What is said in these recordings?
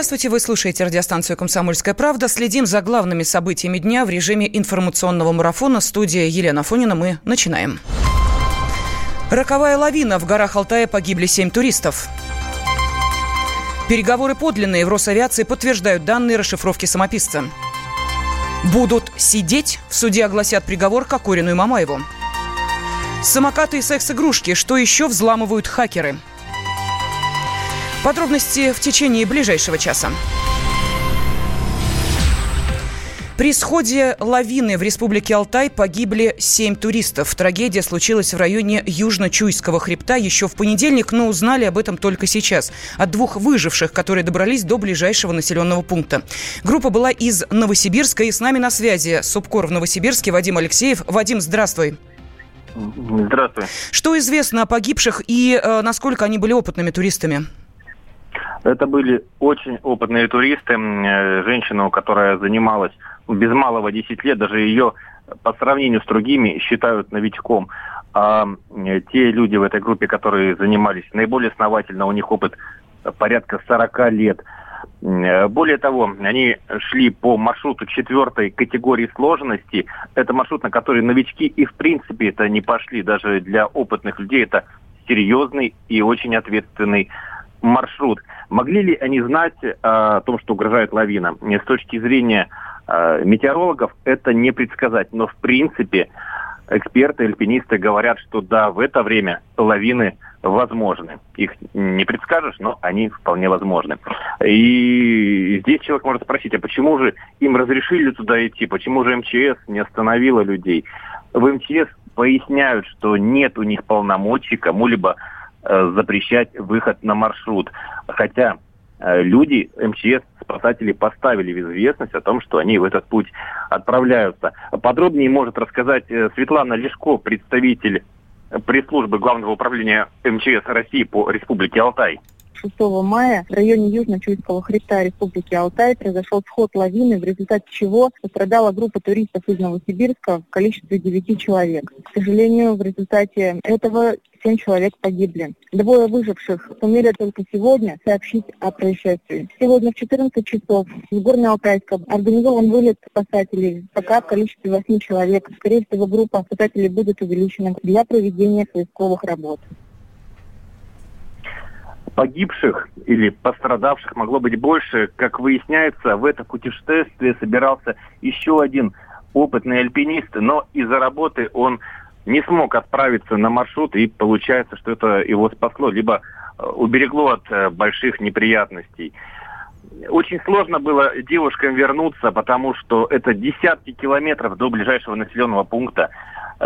Здравствуйте, вы слушаете радиостанцию «Комсомольская правда». Следим за главными событиями дня в режиме информационного марафона. Студия Елена Фонина. Мы начинаем. Роковая лавина. В горах Алтая погибли семь туристов. Переговоры подлинные. В Росавиации подтверждают данные расшифровки самописца. Будут сидеть? В суде огласят приговор Кокорину и Мамаеву. Самокаты и секс-игрушки. Что еще взламывают хакеры? Подробности в течение ближайшего часа. При сходе лавины в республике Алтай погибли семь туристов. Трагедия случилась в районе Южно-Чуйского хребта еще в понедельник, но узнали об этом только сейчас. От двух выживших, которые добрались до ближайшего населенного пункта. Группа была из Новосибирска и с нами на связи. Субкор в Новосибирске Вадим Алексеев. Вадим, здравствуй. Здравствуй. Что известно о погибших и э, насколько они были опытными туристами? Это были очень опытные туристы. Э, женщина, которая занималась без малого 10 лет, даже ее по сравнению с другими считают новичком. А те люди в этой группе, которые занимались наиболее основательно, у них опыт порядка 40 лет. Более того, они шли по маршруту четвертой категории сложности. Это маршрут, на который новички и в принципе это не пошли. Даже для опытных людей это серьезный и очень ответственный маршрут. Могли ли они знать э, о том, что угрожает лавина? С точки зрения э, метеорологов это не предсказать, но в принципе эксперты, альпинисты говорят, что да, в это время лавины возможны. Их не предскажешь, но они вполне возможны. И здесь человек может спросить, а почему же им разрешили туда идти, почему же МЧС не остановила людей? В МЧС поясняют, что нет у них полномочий кому-либо запрещать выход на маршрут. Хотя э, люди, МЧС, спасатели поставили в известность о том, что они в этот путь отправляются. Подробнее может рассказать э, Светлана Лешко, представитель пресс-службы Главного управления МЧС России по Республике Алтай. 6 мая в районе Южно-Чуйского хребта Республики Алтай произошел сход лавины, в результате чего пострадала группа туристов из Новосибирска в количестве 9 человек. К сожалению, в результате этого 7 человек погибли. Двое выживших сумели только сегодня сообщить о происшествии. Сегодня в 14 часов из Горно-Алтайска организован вылет спасателей. Пока в количестве 8 человек. Скорее всего, группа спасателей будет увеличена для проведения поисковых работ погибших или пострадавших могло быть больше. Как выясняется, в это путешествие собирался еще один опытный альпинист, но из-за работы он не смог отправиться на маршрут, и получается, что это его спасло, либо э, уберегло от э, больших неприятностей. Очень сложно было девушкам вернуться, потому что это десятки километров до ближайшего населенного пункта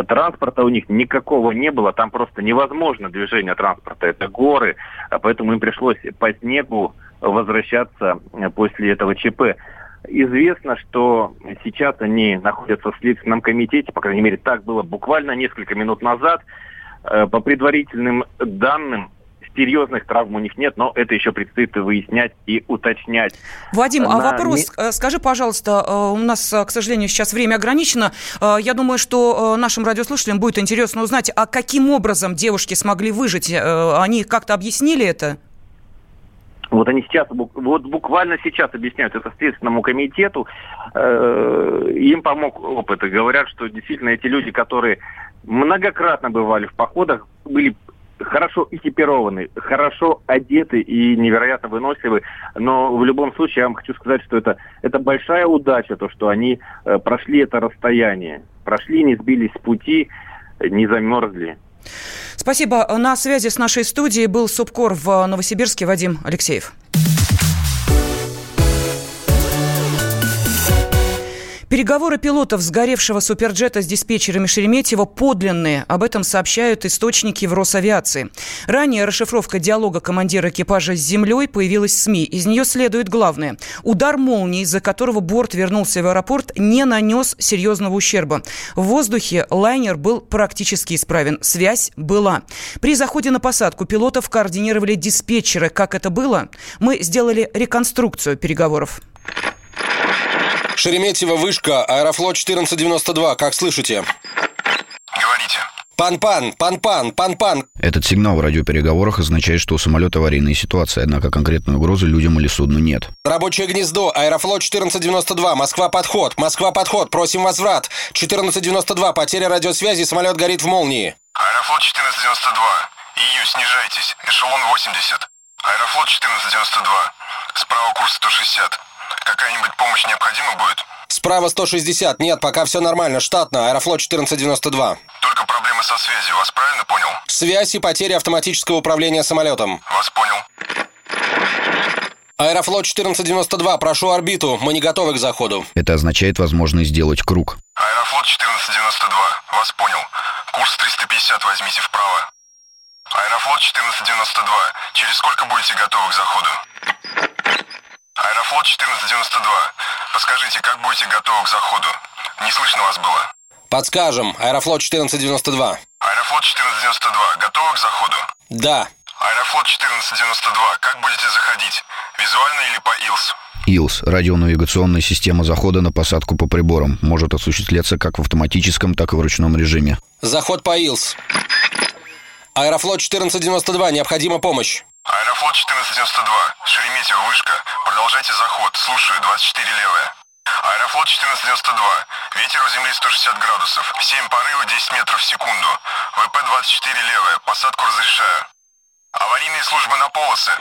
транспорта у них никакого не было, там просто невозможно движение транспорта, это горы, а поэтому им пришлось по снегу возвращаться э, после этого ЧП. Известно, что сейчас они находятся в Следственном комитете, по крайней мере, так было буквально несколько минут назад. Э, по предварительным данным, серьезных травм у них нет, но это еще предстоит выяснять и уточнять. Вадим, а На... а вопрос, э, скажи, пожалуйста, э, у нас, э, к сожалению, сейчас время ограничено. Я думаю, что нашим радиослушателям будет интересно узнать, а каким образом девушки смогли выжить? Они как-то объяснили это? Вот они сейчас, вот буквально сейчас объясняют это Следственному комитету. Им помог опыт. И говорят, что действительно эти люди, которые многократно бывали в походах, были хорошо экипированы, хорошо одеты и невероятно выносливы. Но в любом случае я вам хочу сказать, что это, это большая удача, то, что они э, прошли это расстояние. Прошли, не сбились с пути, не замерзли. Спасибо. На связи с нашей студией был Субкор в Новосибирске Вадим Алексеев. Переговоры пилотов сгоревшего суперджета с диспетчерами Шереметьево подлинные. Об этом сообщают источники в Росавиации. Ранее расшифровка диалога командира экипажа с землей появилась в СМИ. Из нее следует главное. Удар молнии, из-за которого борт вернулся в аэропорт, не нанес серьезного ущерба. В воздухе лайнер был практически исправен. Связь была. При заходе на посадку пилотов координировали диспетчеры. Как это было? Мы сделали реконструкцию переговоров. Шереметьево, вышка, Аэрофлот 1492. Как слышите? Говорите. Пан-пан, пан-пан, пан-пан. Этот сигнал в радиопереговорах означает, что у самолета аварийная ситуация, однако конкретной угрозы людям или судну нет. Рабочее гнездо, Аэрофлот 1492, Москва подход, Москва подход, просим возврат. 1492, потеря радиосвязи, самолет горит в молнии. Аэрофлот 1492, ИЮ, снижайтесь, эшелон 80. Аэрофлот 1492, справа курс 160. Какая-нибудь помощь необходима будет? Справа 160. Нет, пока все нормально. Штатно. Аэрофлот 1492. Только проблемы со связью. Вас правильно понял? Связь и потеря автоматического управления самолетом. Вас понял. Аэрофлот 1492, прошу орбиту. Мы не готовы к заходу. Это означает возможность сделать круг. Аэрофлот 1492, вас понял. Курс 350 возьмите вправо. Аэрофлот 1492, через сколько будете готовы к заходу? Аэрофлот 1492. Подскажите, как будете готовы к заходу? Не слышно вас было. Подскажем. Аэрофлот 1492. Аэрофлот 1492. Готовы к заходу? Да. Аэрофлот 1492. Как будете заходить? Визуально или по ИЛС? ИЛС – радионавигационная система захода на посадку по приборам. Может осуществляться как в автоматическом, так и в ручном режиме. Заход по ИЛС. Аэрофлот 1492. Необходима помощь. Аэрофлот 1492. Шереметьево, вышка. Продолжайте заход. Слушаю, 24 левая. Аэрофлот 1492. Ветер у земли 160 градусов. 7 порывы 10 метров в секунду. ВП-24 левая. Посадку разрешаю. Аварийные службы на полосы.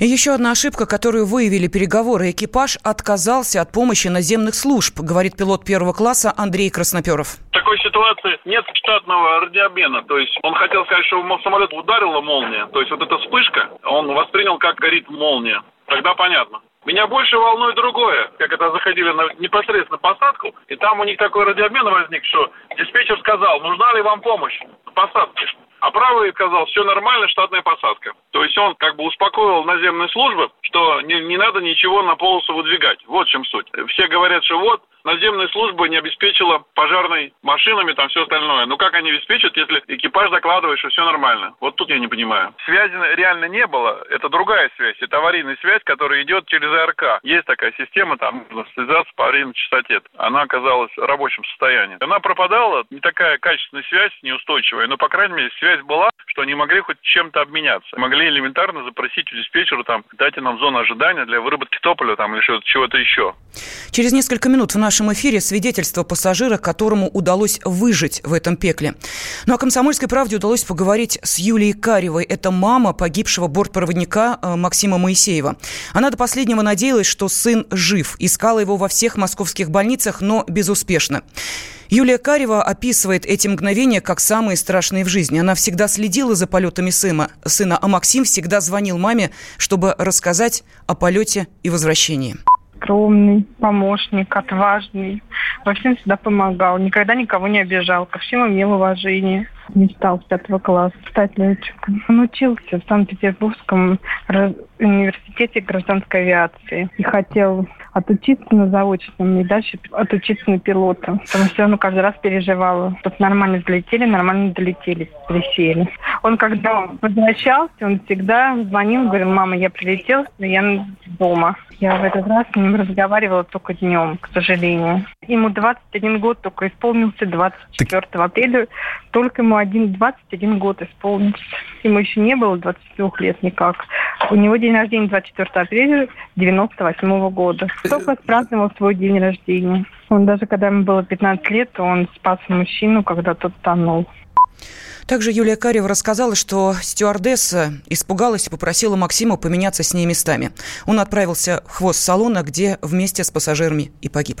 И еще одна ошибка, которую выявили переговоры. Экипаж отказался от помощи наземных служб, говорит пилот первого класса Андрей Красноперов. Такой ситуации нет штатного радиообмена. То есть он хотел сказать, что в самолет ударила молния. То есть вот эта вспышка он воспринял как горит молния. Тогда понятно. Меня больше волнует другое, как это заходили на непосредственно посадку, и там у них такой радиообмен возник, что диспетчер сказал, нужна ли вам помощь в посадке. А правый сказал, все нормально, штатная посадка. То есть он как бы успокоил наземные службы, что не, не надо ничего на полосу выдвигать. Вот в чем суть. Все говорят, что вот наземная служба не обеспечила пожарной машинами, там все остальное. Ну как они обеспечат, если экипаж докладывает, что все нормально? Вот тут я не понимаю. Связи реально не было. Это другая связь. Это аварийная связь, которая идет через АРК. Есть такая система, там можно связаться по аварийной частоте. Она оказалась в рабочем состоянии. Она пропадала, не такая качественная связь, неустойчивая, но, по крайней мере, связь была, что они могли хоть чем-то обменяться. Могли элементарно запросить у диспетчера, там, дайте нам зону ожидания для выработки топлива там, или чего-то еще. Через несколько минут в нашем эфире свидетельство пассажира, которому удалось выжить в этом пекле. Ну а «Комсомольской правде» удалось поговорить с Юлией Каревой. Это мама погибшего бортпроводника э, Максима Моисеева. Она до последнего надеялась, что сын жив. Искала его во всех московских больницах, но безуспешно. Юлия Карева описывает эти мгновения как самые страшные в жизни. Она всегда следила за полетами сына, сына а Максим всегда звонил маме, чтобы рассказать о полете и возвращении скромный, помощник, отважный. Во всем всегда помогал, никогда никого не обижал, ко всем имел уважение. Мечтал с пятого класса стать летчиком. Он учился в Санкт-Петербургском университете гражданской авиации и хотел отучиться на заочном и дальше отучиться на пилота. Потому что он каждый раз переживал, чтобы нормально взлетели, нормально долетели, присели. Он когда возвращался, он всегда звонил, говорил, мама, я прилетел, но я дома. Я в этот раз с ним разговаривала только днем, к сожалению. Ему 21 год только исполнился 24 так... апреля. Только ему один, 21 год исполнился. Ему еще не было 22 лет никак. У него день рождения 24 апреля 98 года. Только отпраздновал свой день рождения. Он даже когда ему было 15 лет, он спас мужчину, когда тот тонул. Также Юлия Карева рассказала, что стюардесса испугалась и попросила Максима поменяться с ней местами. Он отправился в хвост салона, где вместе с пассажирами и погиб.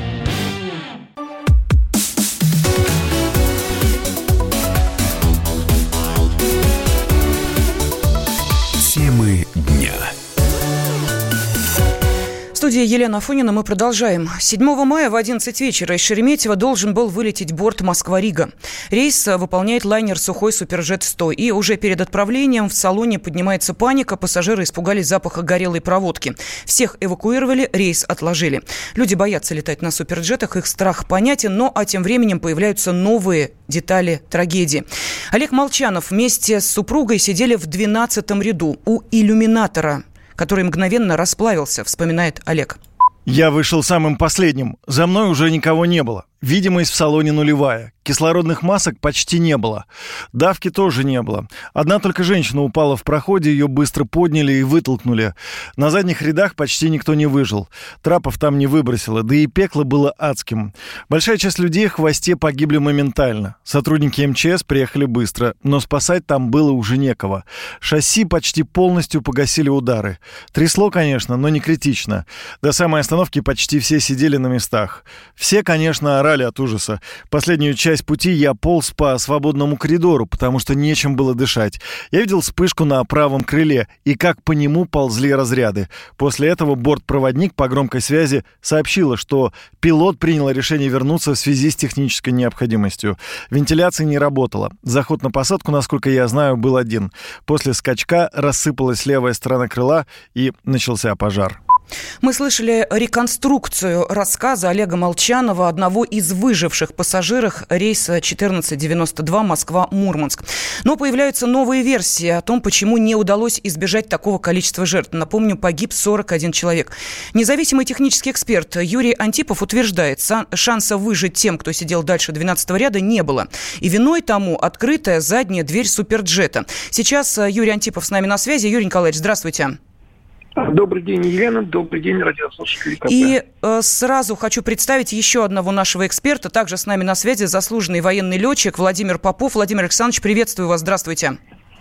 Студии Елена Афонина мы продолжаем. 7 мая в 11 вечера из Шереметьево должен был вылететь борт Москва-Рига. Рейс выполняет лайнер «Сухой Суперджет-100». И уже перед отправлением в салоне поднимается паника. Пассажиры испугались запаха горелой проводки. Всех эвакуировали, рейс отложили. Люди боятся летать на суперджетах, их страх понятен, но а тем временем появляются новые детали трагедии. Олег Молчанов вместе с супругой сидели в 12 ряду у иллюминатора который мгновенно расплавился, вспоминает Олег. Я вышел самым последним. За мной уже никого не было. Видимость в салоне нулевая. Кислородных масок почти не было. Давки тоже не было. Одна только женщина упала в проходе, ее быстро подняли и вытолкнули. На задних рядах почти никто не выжил. Трапов там не выбросило, да и пекло было адским. Большая часть людей в хвосте погибли моментально. Сотрудники МЧС приехали быстро, но спасать там было уже некого. Шасси почти полностью погасили удары. Трясло, конечно, но не критично. До самой остановки почти все сидели на местах. Все, конечно, орали орали от ужаса. Последнюю часть пути я полз по свободному коридору, потому что нечем было дышать. Я видел вспышку на правом крыле и как по нему ползли разряды. После этого бортпроводник по громкой связи сообщила, что пилот принял решение вернуться в связи с технической необходимостью. Вентиляция не работала. Заход на посадку, насколько я знаю, был один. После скачка рассыпалась левая сторона крыла и начался пожар. Мы слышали реконструкцию рассказа Олега Молчанова, одного из выживших пассажиров рейса 1492 Москва-Мурманск. Но появляются новые версии о том, почему не удалось избежать такого количества жертв. Напомню, погиб 41 человек. Независимый технический эксперт Юрий Антипов утверждает, шанса выжить тем, кто сидел дальше 12 ряда, не было. И виной тому открытая задняя дверь суперджета. Сейчас Юрий Антипов с нами на связи. Юрий Николаевич, здравствуйте. Добрый день, Елена. Добрый день, радиослушатели КП. И э, сразу хочу представить еще одного нашего эксперта. Также с нами на связи заслуженный военный летчик Владимир Попов. Владимир Александрович, приветствую вас. Здравствуйте.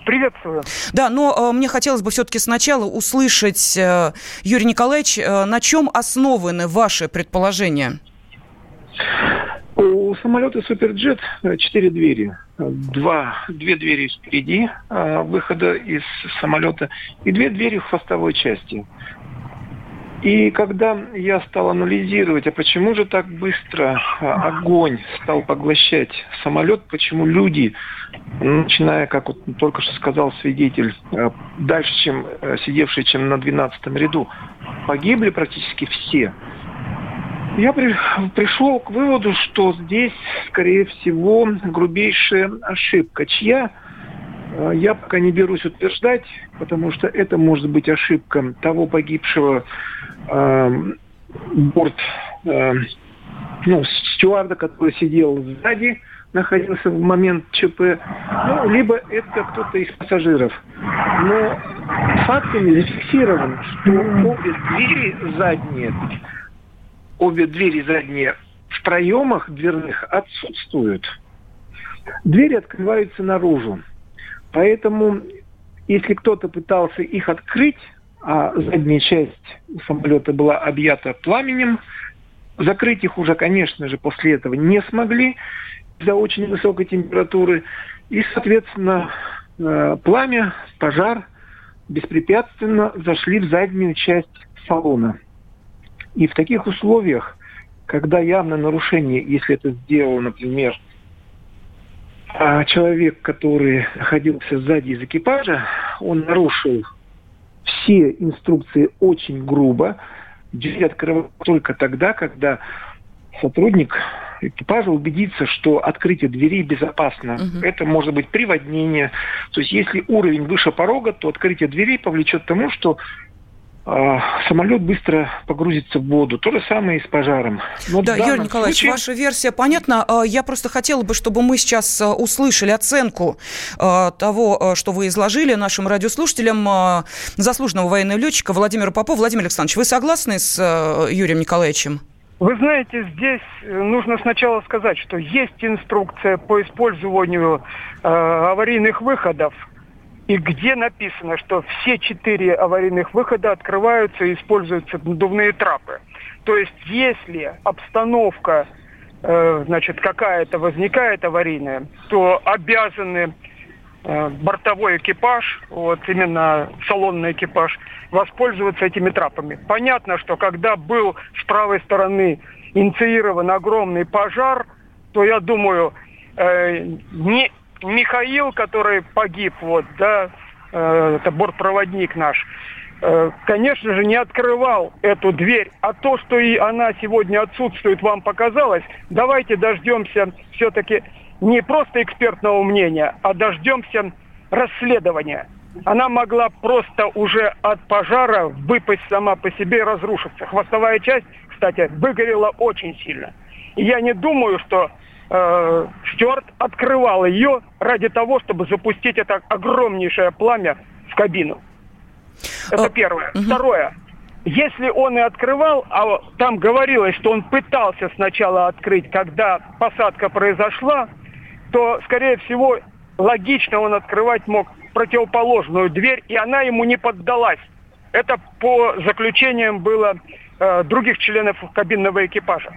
Приветствую. Да, но э, мне хотелось бы все-таки сначала услышать, э, Юрий Николаевич, э, на чем основаны ваши предположения? У самолета Суперджет э, четыре двери. Два, две двери впереди э, выхода из самолета и две двери в хвостовой части. И когда я стал анализировать, а почему же так быстро э, огонь стал поглощать самолет, почему люди, начиная, как вот только что сказал свидетель, дальше, чем сидевшие, чем на 12 ряду, погибли практически все – я при, пришел к выводу, что здесь, скорее всего, грубейшая ошибка. Чья? Э, я пока не берусь утверждать, потому что это может быть ошибка того погибшего э, борт, э, ну, стюарда, который сидел сзади, находился в момент ЧП, ну, либо это кто-то из пассажиров. Но фактами зафиксировано, что обе двери задние обе двери задние в проемах дверных отсутствуют. Двери открываются наружу. Поэтому, если кто-то пытался их открыть, а задняя часть самолета была объята пламенем, закрыть их уже, конечно же, после этого не смогли из-за очень высокой температуры. И, соответственно, э, пламя, пожар беспрепятственно зашли в заднюю часть салона. И в таких условиях, когда явное нарушение, если это сделал, например, а, человек, который находился сзади из экипажа, он нарушил все инструкции очень грубо. Дверь открывают только тогда, когда сотрудник экипажа убедится, что открытие дверей безопасно. Угу. Это может быть приводнение. То есть если уровень выше порога, то открытие дверей повлечет к тому, что самолет быстро погрузится в воду. То же самое и с пожаром. Но да, Юрий Николаевич, случае... ваша версия понятна. А, я просто хотела бы, чтобы мы сейчас а, услышали оценку того, что вы изложили нашим радиослушателям заслуженного военного летчика Владимира Попова. Владимир Александрович, вы согласны с Юрием Николаевичем? Вы знаете, здесь э, нужно сначала сказать, что есть инструкция по использованию э, аварийных выходов – и где написано, что все четыре аварийных выхода открываются и используются надувные трапы. То есть если обстановка, э, значит, какая-то возникает аварийная, то обязаны э, бортовой экипаж, вот именно салонный экипаж, воспользоваться этими трапами. Понятно, что когда был с правой стороны инициирован огромный пожар, то я думаю, э, не Михаил, который погиб, вот, да, э, это бортпроводник наш, э, конечно же, не открывал эту дверь. А то, что и она сегодня отсутствует, вам показалось, давайте дождемся все-таки не просто экспертного мнения, а дождемся расследования. Она могла просто уже от пожара выпасть сама по себе и разрушиться. Хвостовая часть, кстати, выгорела очень сильно. И я не думаю, что э, Стюарт открывал ее ради того, чтобы запустить это огромнейшее пламя в кабину. Это первое. Второе. Если он и открывал, а там говорилось, что он пытался сначала открыть, когда посадка произошла, то, скорее всего, логично он открывать мог противоположную дверь, и она ему не поддалась. Это по заключениям было э, других членов кабинного экипажа.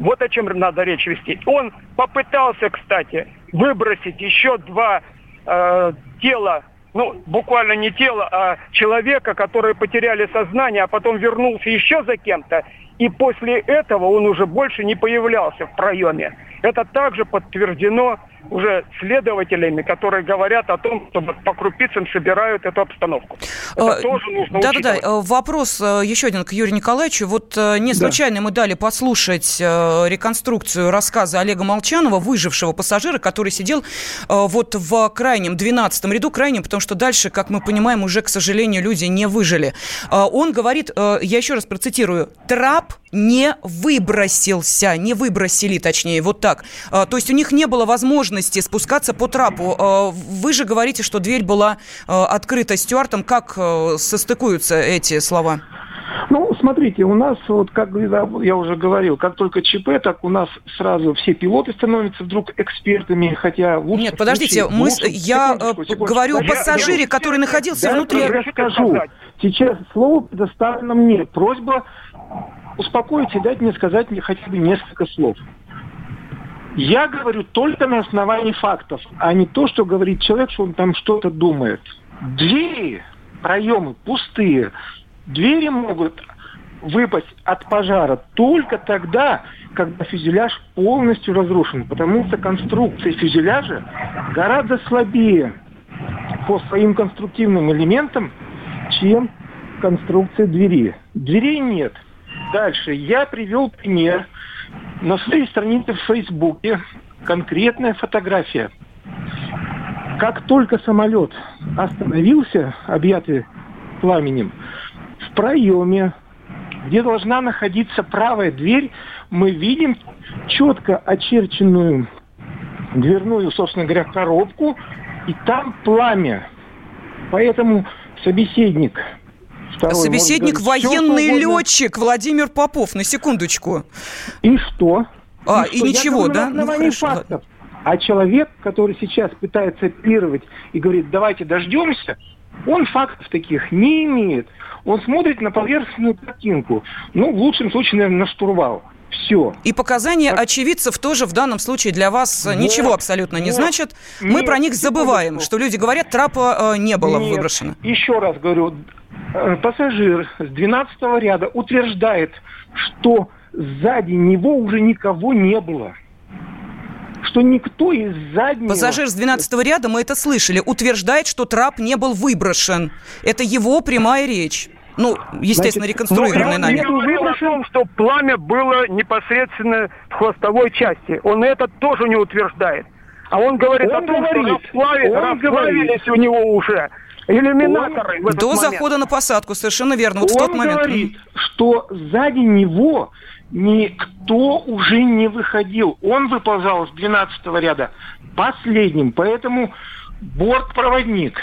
Вот о чем надо речь вести. Он попытался, кстати, выбросить еще два э, тела, ну, буквально не тело, а человека, которые потеряли сознание, а потом вернулся еще за кем-то. И после этого он уже больше не появлялся в проеме. Это также подтверждено уже следователями, которые говорят о том, что по крупицам собирают эту обстановку. Это Э, тоже нужно Да-да-да, учитывать. э, вопрос э, еще один к Юрию Николаевичу. Вот э, не случайно мы дали послушать реконструкцию рассказа Олега Молчанова, выжившего пассажира, который сидел вот в крайнем, 12 ряду, крайнем, потому что дальше, как мы понимаем, уже, к сожалению, люди не выжили. Он говорит, я еще раз процитирую, трап не выбросился, не выбросили, точнее, вот так. Э, То есть у них не было возможности спускаться по трапу. Э, Вы же говорите, что дверь была э, открыта стюартом. Как состыкуются эти слова? Ну, смотрите, у нас, вот как я уже говорил, как только ЧП, так у нас сразу все пилоты становятся вдруг экспертами, хотя в Нет, подождите, случае- мы, лучшем- я секундочку, говорю о Я- пассажире, я- который находился Да, внутри. Я расскажу. Сейчас слово предоставлено мне. Просьба успокоить и дать мне сказать мне хотя бы несколько слов. Я говорю только на основании фактов, а не то, что говорит человек, что он там что-то думает. Двери, проемы пустые. Двери могут выпасть от пожара только тогда, когда фюзеляж полностью разрушен, потому что конструкция фюзеляжа гораздо слабее по своим конструктивным элементам, чем конструкция двери. Дверей нет. Дальше я привел пример. На своей странице в Фейсбуке конкретная фотография. Как только самолет остановился, объятый пламенем, в проеме, где должна находиться правая дверь, мы видим четко очерченную дверную, собственно говоря, коробку, и там пламя. Поэтому собеседник второй Собеседник говорить военный что летчик Владимир Попов. На секундочку. И что? А, что? и ничего, Я говорю да? на Ну, хорошо, фактов. А человек, который сейчас пытается апеллировать и говорит, давайте дождемся, он фактов таких не имеет. Он смотрит на поверхностную картинку. Ну, в лучшем случае, наверное, на штурвал. Все. И показания очевидцев тоже в данном случае для вас э, ничего абсолютно не вот. значат. Мы Нет, про них забываем, что люди говорят, трапа э, не было Нет. выброшено. Еще раз говорю, пассажир с 12 ряда утверждает, что сзади него уже никого не было. Что никто из заднего... Пассажир с 12 ряда, мы это слышали, утверждает, что трап не был выброшен. Это его прямая речь. Ну, естественно, Значит, реконструированная ну, нами. я говорил о том, что пламя было непосредственно в хвостовой части. Он это тоже не утверждает. А он говорит Он о том, говорит, что расплави- он расплавились у него уже иллюминаторы в этот До момент. захода на посадку, совершенно верно. Вот в Он тот момент. говорит, что сзади него никто уже не выходил. Он выползал с 12 ряда последним. Поэтому бортпроводник,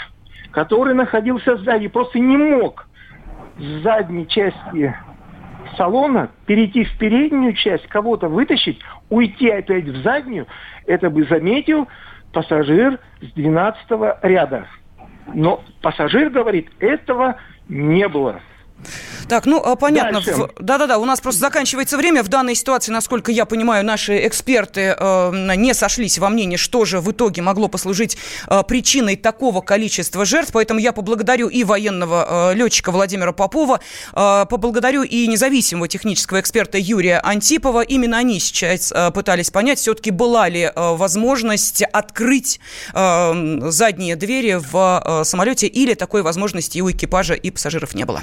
который находился сзади, просто не мог с задней части салона перейти в переднюю часть, кого-то вытащить, уйти опять в заднюю. Это бы заметил пассажир с 12 ряда. Но пассажир говорит, этого не было. Так, ну, а, понятно. Да-да-да, у нас просто заканчивается время. В данной ситуации, насколько я понимаю, наши эксперты э, не сошлись во мнении, что же в итоге могло послужить э, причиной такого количества жертв. Поэтому я поблагодарю и военного э, летчика Владимира Попова, э, поблагодарю и независимого технического эксперта Юрия Антипова. Именно они сейчас э, пытались понять, все-таки была ли э, возможность открыть э, задние двери в э, самолете или такой возможности у экипажа, и пассажиров не было.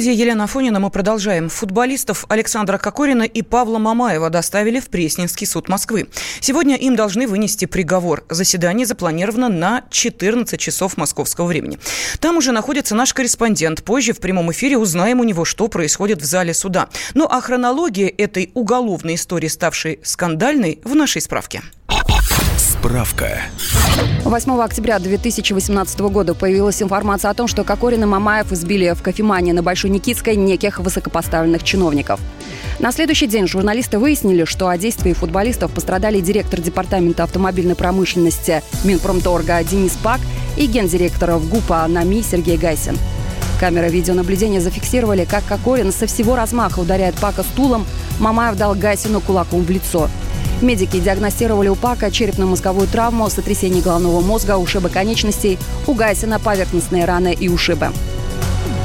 Студии Елена Афонина мы продолжаем. Футболистов Александра Кокорина и Павла Мамаева доставили в Пресненский суд Москвы. Сегодня им должны вынести приговор. Заседание запланировано на 14 часов московского времени. Там уже находится наш корреспондент. Позже в прямом эфире узнаем у него, что происходит в зале суда. Ну а хронология этой уголовной истории, ставшей скандальной, в нашей справке. Справка. 8 октября 2018 года появилась информация о том, что Кокорин и Мамаев избили в кофемане на Большой Никитской неких высокопоставленных чиновников. На следующий день журналисты выяснили, что о действии футболистов пострадали директор департамента автомобильной промышленности Минпромторга Денис Пак и гендиректора ГУПа НАМИ Сергей Гайсин. Камеры видеонаблюдения зафиксировали, как Кокорин со всего размаха ударяет Пака стулом, Мамаев дал Гайсину кулаком в лицо – Медики диагностировали у Пака черепно-мозговую травму, сотрясение головного мозга, ушибы конечностей, у Гайсина поверхностные раны и ушибы.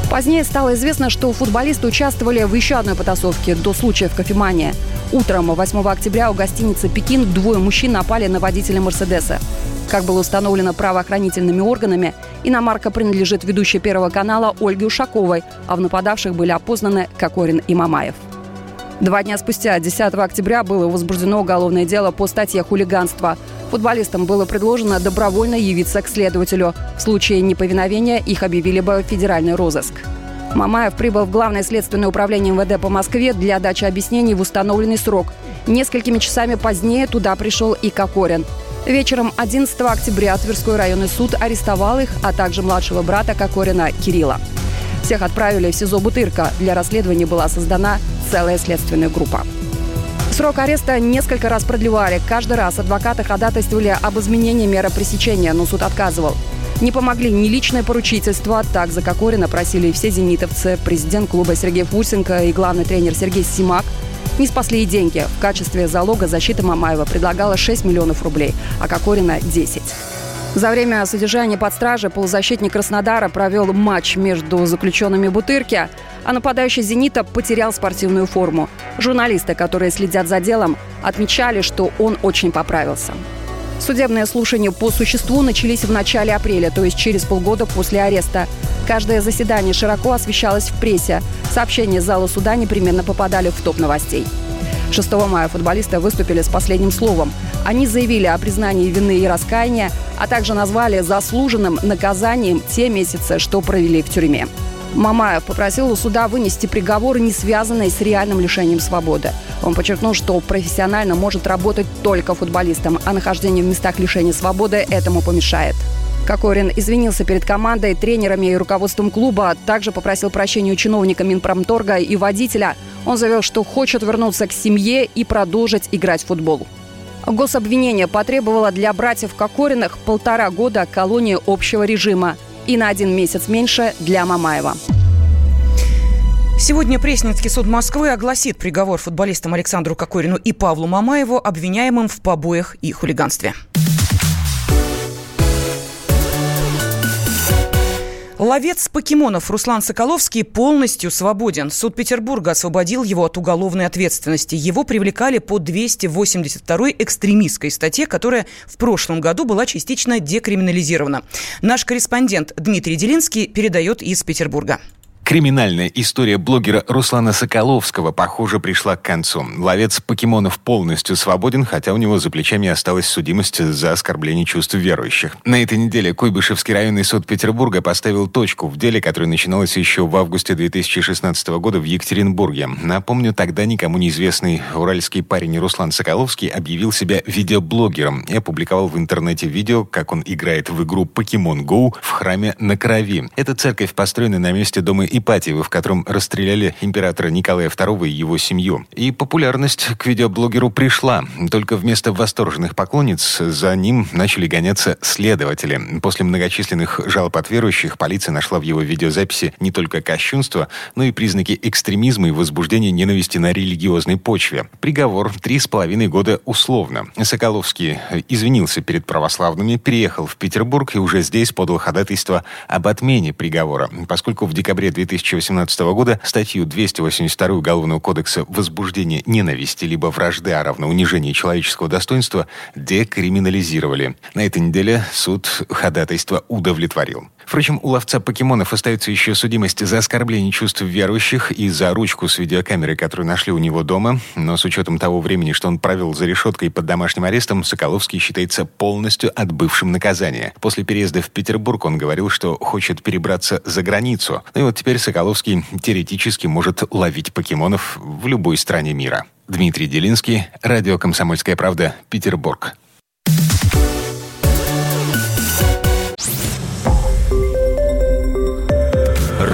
Позднее стало известно, что футболисты участвовали в еще одной потасовке до случая в кофемании. Утром 8 октября у гостиницы «Пекин» двое мужчин напали на водителя «Мерседеса». Как было установлено правоохранительными органами, иномарка принадлежит ведущей Первого канала Ольге Ушаковой, а в нападавших были опознаны Кокорин и Мамаев. Два дня спустя, 10 октября, было возбуждено уголовное дело по статье «Хулиганство». Футболистам было предложено добровольно явиться к следователю. В случае неповиновения их объявили бы в федеральный розыск. Мамаев прибыл в Главное следственное управление МВД по Москве для дачи объяснений в установленный срок. Несколькими часами позднее туда пришел и Кокорин. Вечером 11 октября Тверской районный суд арестовал их, а также младшего брата Кокорина Кирилла. Всех отправили в СИЗО «Бутырка». Для расследования была создана целая следственная группа. Срок ареста несколько раз продлевали. Каждый раз адвокаты ходатайствовали об изменении меры пресечения, но суд отказывал. Не помогли ни личное поручительство, так за Кокорина просили все зенитовцы, президент клуба Сергей Фусенко и главный тренер Сергей Симак. Не спасли и деньги. В качестве залога защита Мамаева предлагала 6 миллионов рублей, а Кокорина – 10. За время содержания под стражей полузащитник Краснодара провел матч между заключенными Бутырки, а нападающий «Зенита» потерял спортивную форму. Журналисты, которые следят за делом, отмечали, что он очень поправился. Судебные слушания по существу начались в начале апреля, то есть через полгода после ареста. Каждое заседание широко освещалось в прессе. Сообщения зала суда непременно попадали в топ новостей. 6 мая футболисты выступили с последним словом. Они заявили о признании вины и раскаяния, а также назвали заслуженным наказанием те месяцы, что провели в тюрьме. Мамаев попросил у суда вынести приговор, не связанный с реальным лишением свободы. Он подчеркнул, что профессионально может работать только футболистом, а нахождение в местах лишения свободы этому помешает. Кокорин извинился перед командой, тренерами и руководством клуба, также попросил прощения у чиновника Минпромторга и водителя. Он заявил, что хочет вернуться к семье и продолжить играть в футбол. Гособвинение потребовало для братьев Кокориных полтора года колонии общего режима и на один месяц меньше для Мамаева. Сегодня Пресненский суд Москвы огласит приговор футболистам Александру Кокорину и Павлу Мамаеву, обвиняемым в побоях и хулиганстве. Ловец покемонов Руслан Соколовский полностью свободен. Суд Петербурга освободил его от уголовной ответственности. Его привлекали по 282 экстремистской статье, которая в прошлом году была частично декриминализирована. Наш корреспондент Дмитрий Делинский передает из Петербурга. Криминальная история блогера Руслана Соколовского, похоже, пришла к концу. Ловец покемонов полностью свободен, хотя у него за плечами осталась судимость за оскорбление чувств верующих. На этой неделе Куйбышевский районный суд Петербурга поставил точку в деле, которое начиналось еще в августе 2016 года в Екатеринбурге. Напомню, тогда никому неизвестный уральский парень Руслан Соколовский объявил себя видеоблогером и опубликовал в интернете видео, как он играет в игру Pokemon Go в храме на Крови. Эта церковь построена на месте дома Ипатьева, в котором расстреляли императора Николая II и его семью. И популярность к видеоблогеру пришла. Только вместо восторженных поклонниц за ним начали гоняться следователи. После многочисленных жалоб от верующих полиция нашла в его видеозаписи не только кощунство, но и признаки экстремизма и возбуждения ненависти на религиозной почве. Приговор — три с половиной года условно. Соколовский извинился перед православными, переехал в Петербург и уже здесь подал ходатайство об отмене приговора, поскольку в декабре 2000 2018 года статью 282 Уголовного кодекса «Возбуждение ненависти либо вражды, а равно унижение человеческого достоинства» декриминализировали. На этой неделе суд ходатайство удовлетворил. Впрочем, у ловца покемонов остается еще судимость за оскорбление чувств верующих и за ручку с видеокамерой, которую нашли у него дома. Но с учетом того времени, что он провел за решеткой под домашним арестом, Соколовский считается полностью отбывшим наказание. После переезда в Петербург он говорил, что хочет перебраться за границу. Ну и вот теперь Соколовский теоретически может ловить покемонов в любой стране мира. Дмитрий Делинский, Радио «Комсомольская правда», Петербург.